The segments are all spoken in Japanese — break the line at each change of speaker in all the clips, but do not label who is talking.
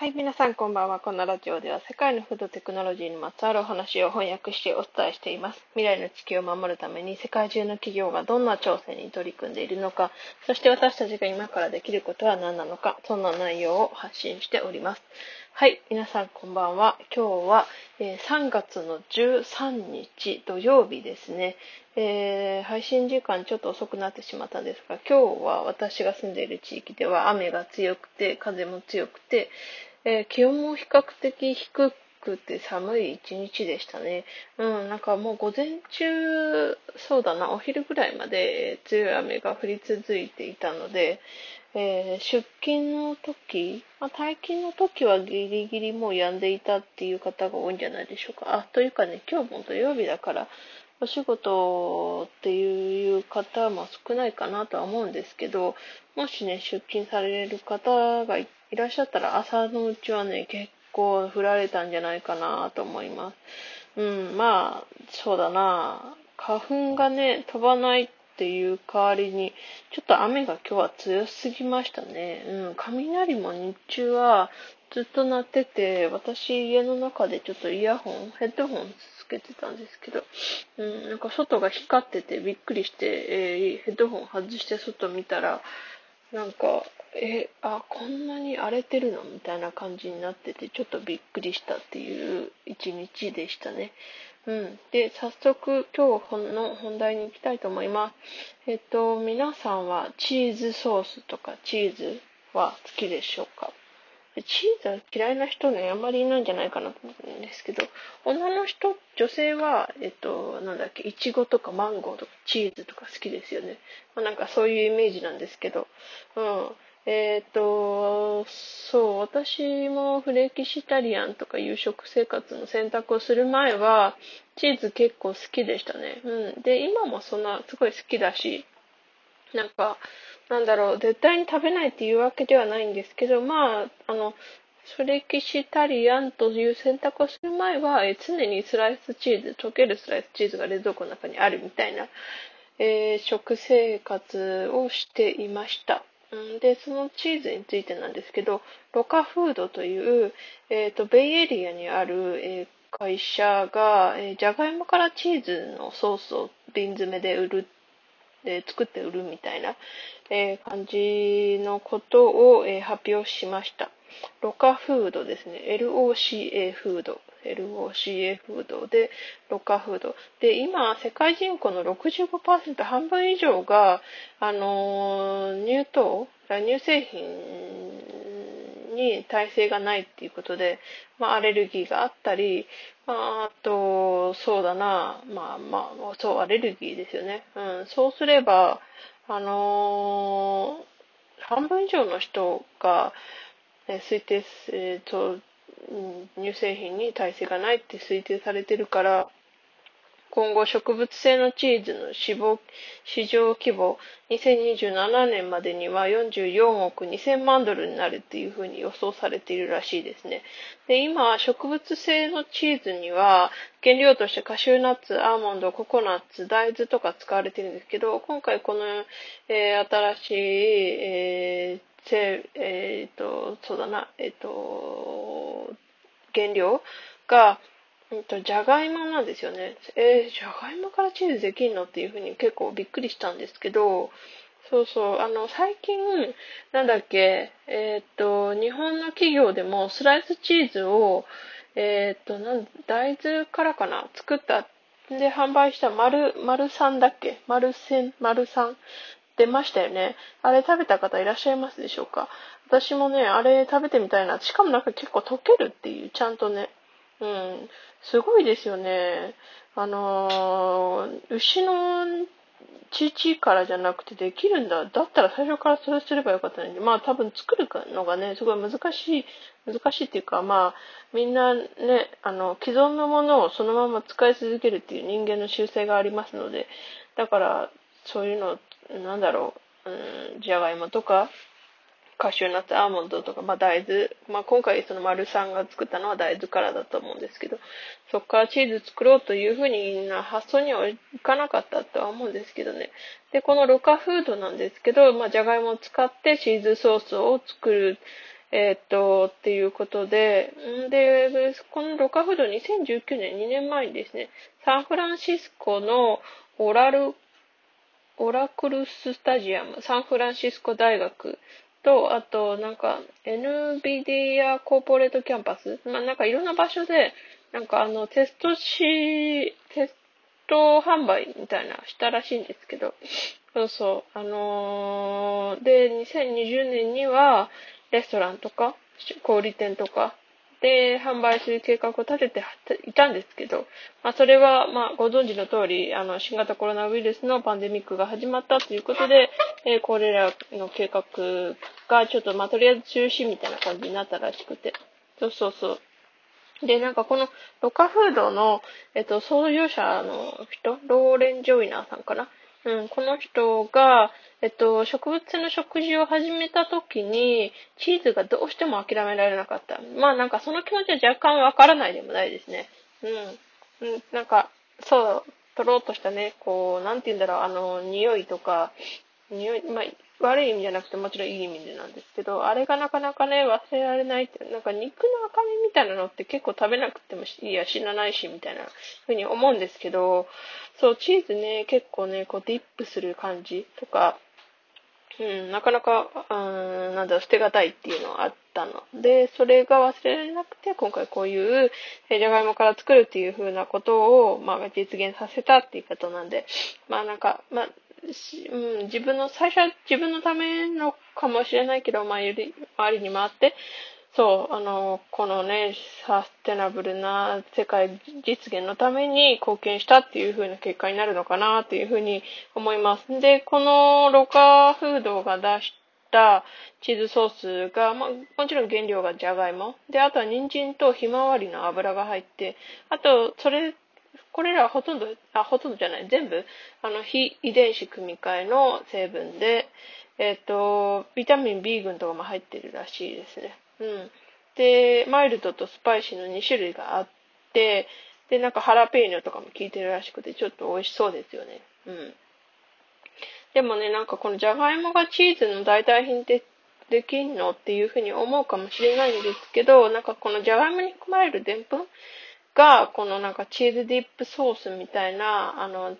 はい、皆さんこんばんは。このラジオでは世界のフードテクノロジーにまつわるお話を翻訳してお伝えしています。未来の地球を守るために世界中の企業がどんな挑戦に取り組んでいるのか、そして私たちが今からできることは何なのか、そんな内容を発信しております。はい、皆さんこんばんは。今日は、え、3月の13日土曜日ですね。えー、配信時間ちょっと遅くなってしまったんですが、今日は私が住んでいる地域では雨が強くて、風も強くて、えー、気温も比較的低くて寒い一日でしたね。うん、なんかもう午前中、そうだな、お昼ぐらいまで強い雨が降り続いていたので、えー、出勤の時、まあ、退勤の時はギリギリもう止んでいたっていう方が多いんじゃないでしょうか。あ、というかね、今日も土曜日だから、お仕事っていう方も少ないかなとは思うんですけど、もしね、出勤される方がいいらっしゃったら朝のうちはね、結構降られたんじゃないかなと思います。うん、まあ、そうだな。花粉がね、飛ばないっていう代わりに、ちょっと雨が今日は強すぎましたね。うん、雷も日中はずっと鳴ってて、私家の中でちょっとイヤホン、ヘッドホンつけてたんですけど、うん、なんか外が光っててびっくりして、えー、ヘッドホン外して外見たら、なんか、え、あ、こんなに荒れてるのみたいな感じになってて、ちょっとびっくりしたっていう一日でしたね。うん。で、早速今日の本題に行きたいと思います。えっと、皆さんはチーズソースとかチーズは好きでしょうか？チーズは嫌いな人ね、あんまりいないんじゃないかなと思うんですけど、女の人、女性は、えっと、なんだっけ、いちごとかマンゴーとかチーズとか好きですよね。まあ、なんかそういうイメージなんですけど、うん。えっ、と、そう、私もフレキシタリアンとかいう食生活の選択をする前は、チーズ結構好きでしたね。うん。で、今もそんな、すごい好きだし、なんか、なんだろう、絶対に食べないっていうわけではないんですけど、まあ、あの、フレキシタリアンという選択をする前は、え常にスライスチーズ、溶けるスライスチーズが冷蔵庫の中にあるみたいな、えー、食生活をしていました。で、そのチーズについてなんですけど、ロカフードという、えっ、ー、と、ベイエリアにある、えー、会社が、えー、じゃがいもからチーズのソースを瓶詰めで売る、で作って売るみたいな、えー、感じのことを、えー、発表しました。ロカフードですね。LOCA フード。LOCA フードで、ロカフード。で、今、世界人口の65%、半分以上が、あの、乳糖、乳製品に耐性がないっていうことで、まあ、アレルギーがあったり、まあ、あと、そうだな、まあまあ、そう、アレルギーですよね。うん、そうすれば、あの、半分以上の人が、え推定、えーと、乳製品に耐性がないって推定されてるから、今後植物性のチーズの死亡市場規模2027年までには44億2000万ドルになるっていうふうに予想されているらしいですね。で、今、植物性のチーズには原料としてカシューナッツ、アーモンド、ココナッツ、大豆とか使われてるんですけど、今回この、えー、新しい、えーえっ、ー、と、そうだな、えっ、ー、と、原料が、えっと、じゃがいもなんですよね。えー、じゃがいもからチーズできんのっていうふうに結構びっくりしたんですけど、そうそう、あの、最近、なんだっけ、えー、っと、日本の企業でもスライスチーズを、えー、っと、なん大豆からかな、作ったで販売した丸、丸さんだっけ？丸千、丸さん出ましたよね。あれ食べた方いらっしゃいますでしょうか？私もね、あれ食べてみたいな。しかもなんか結構溶けるっていう、ちゃんとね。うん。すごいですよね。あのー、牛の乳からじゃなくてできるんだ。だったら最初からそれすればよかったのに。まあ多分作るのがね、すごい難しい、難しいっていうか、まあみんなね、あの、既存のものをそのまま使い続けるっていう人間の習性がありますので、だからそういうの、なんだろう、うん、じゃがいもとか、カシューナッツ、アーモンドとか、まあ大豆、まあ今回その丸さんが作ったのは大豆からだと思うんですけど、そこからチーズ作ろうというふうにな発想にはいかなかったとは思うんですけどね。で、このロカフードなんですけど、まあじゃがいもを使ってチーズソースを作る、えー、っと、っていうことで、で、このロカフード2019年、2年前にですね、サンフランシスコのオラル、オラクルススタジアム、サンフランシスコ大学と、あと、なんか、NVIDIA コーポレートキャンパス、まあ、なんかいろんな場所で、なんかあの、テストし、テスト販売みたいなしたらしいんですけど、そうそう、あのー、で、2020年には、レストランとか、小売店とかで販売する計画を立てていたんですけど、まあ、それは、まあ、ご存知の通り、あの、新型コロナウイルスのパンデミックが始まったということで、えー、これらの計画がちょっと、まあ、とりあえず中止みたいな感じになったらしくて。そうそうそう。で、なんかこの Loca Food の、えっと、創業者の人、ローレン・ジョイナーさんかな？うん、この人が、えっと、植物性の食事を始めた時に、チーズがどうしても諦められなかった。まあなんかその気持ちは若干わからないでもないですね。うん。うん、なんか、そう、取ろうとしたね、こう、なんて言うんだろう、あの、匂いとか、匂い、まあ、悪い意味じゃなくてもちろんいい意味でなんですけど、あれがなかなかね、忘れられないって、なんか肉の赤身みたいなのって結構食べなくてもいいや、死なないし、みたいなふうに思うんですけど、そう、チーズね、結構ね、こうディップする感じとか、うん、なかなか、うん、なんだ、捨てがたいっていうのはあったの。で、それが忘れられなくて、今回こういう、じゃがいもから作るっていう風なことを、まあ、実現させたっていうことなんで、まあなんか、まあ、うん、自分の、最初は自分のためのかもしれないけど、まあ、より、周りに回って、そう、あの、このね、サステナブルな世界実現のために貢献したっていう風な結果になるのかなっていう風に思います。で、このロカフードが出したチーズソースが、ま、もちろん原料がじゃがいも。で、あとは人参とひまわりの油が入って、あと、それこれらはほとんど、あ、ほとんどじゃない、全部、あの、非遺伝子組み換えの成分で、えっ、ー、と、ビタミン B 群とかも入ってるらしいですね。うん。で、マイルドとスパイシーの2種類があって、で、なんかハラペーニョとかも効いてるらしくて、ちょっと美味しそうですよね。うん。でもね、なんかこのじゃがいもがチーズの代替品ってできんのっていうふうに思うかもしれないんですけど、なんかこのじゃがいもに含まれるでんぷんが、このなんかチーズディップソースみたいな、あの、ね、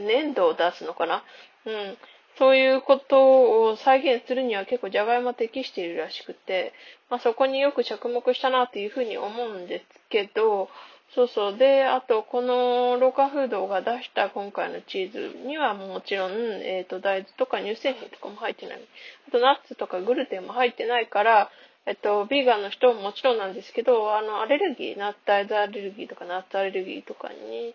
粘土を出すのかな？うん。そういうことを再現するには結構じゃがいも適しているらしくて、まあそこによく着目したなっていうふうに思うんですけど、そうそう。で、あと、このローカフードが出した今回のチーズにはもちろん、えっ、ー、と、大豆とか乳製品とかも入ってない。あと、ナッツとかグルテンも入ってないから、えっと、ビーガンの人ももちろんなんですけど、あの、アレルギー、ナッツアレルギーとかナッツアレルギーとかに、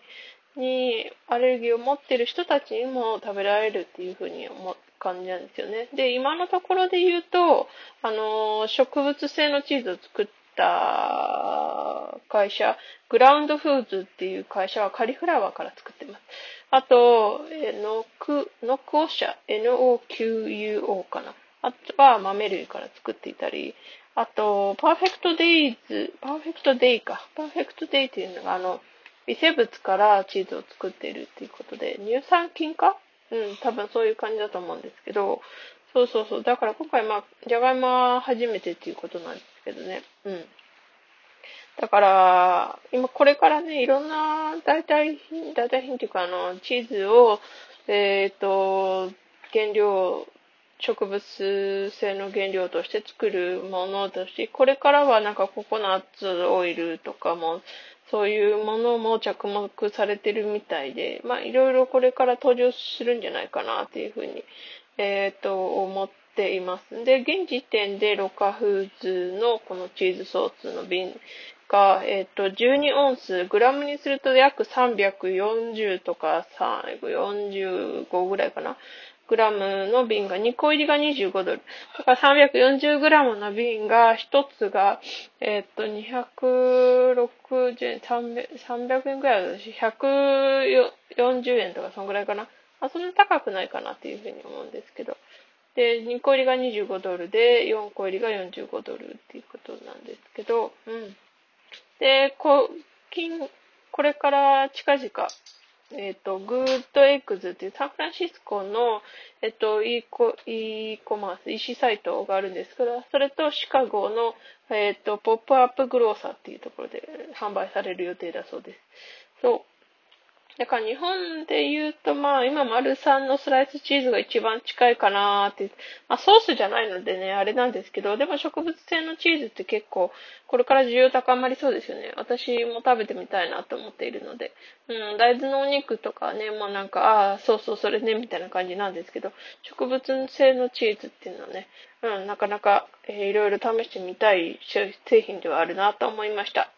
に、アレルギーを持ってる人たちにも食べられるっていう風に思う感じなんですよね。で、今のところで言うと、あの、植物性のチーズを作った会社、 Grounded Foods っていう会社はカリフラワーから作ってます。あと、えノク、ノクオ社、NOQUO かな。あとは豆類から作っていたり、あと、 Perfect Days、Perfect Day か。 Perfect Day っていうのが、あの、微生物からチーズを作っているっていうことで、乳酸菌か？うん、多分そういう感じだと思うんですけど、そうそうそう。だから今回、まあ、じゃがいもは初めてっていうことなんですけどね。うん。だから、今これからね、いろんな代替品、代替品っていうか、あの、チーズを、えっ、ー、と、原料植物性の原料として作るものだし、これからはなんかココナッツオイルとかも、そういうものも着目されてるみたいで、まあいろいろこれから登場するんじゃないかなっていうふうに、えっ、ー、と、思っています。で、現時点でロカフーズのこのチーズソースの瓶が、えっ、ー、と、12オンス、グラムにすると約340とか45ぐらいかな。グラムの瓶が2個入りが25ドル。だから340グラムの瓶が1つが、えっ、と、260円、300, 円ぐらいだし、140円とかそんぐらいかな。あ、そんな高くないかなっていうふうに思うんですけど。で、2個入りが25ドルで、4個入りが45ドルっていうことなんですけど、うん。で、こ、近、これから近々、えっ、と、 Good Eggs っていうサンフランシスコの、えっ、と、e コ、e コマース、EC サイトがあるんですけど、それとシカゴの、えっ、と、ポップアップグローサーっていうところで販売される予定だそうです。そう。だから日本で言うと、まあ今、丸三のスライスチーズが一番近いかなって、まあソースじゃないのでね、あれなんですけど、でも植物性のチーズって結構、これから需要高まりそうですよね。私も食べてみたいなと思っているので。うん、大豆のお肉とかね、まあなんか、ああ、そうそう、それね、みたいな感じなんですけど、植物性のチーズっていうのはね、うん、なかなか、えー、いろいろ試してみたい製品ではあるなと思いました。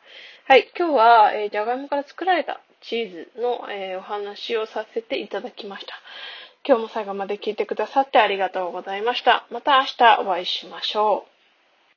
はい、今日は、えー、じゃがいもから作られたチーズの、えー、お話をさせていただきました。今日も最後まで聞いてくださってありがとうございました。また明日お会いしましょう。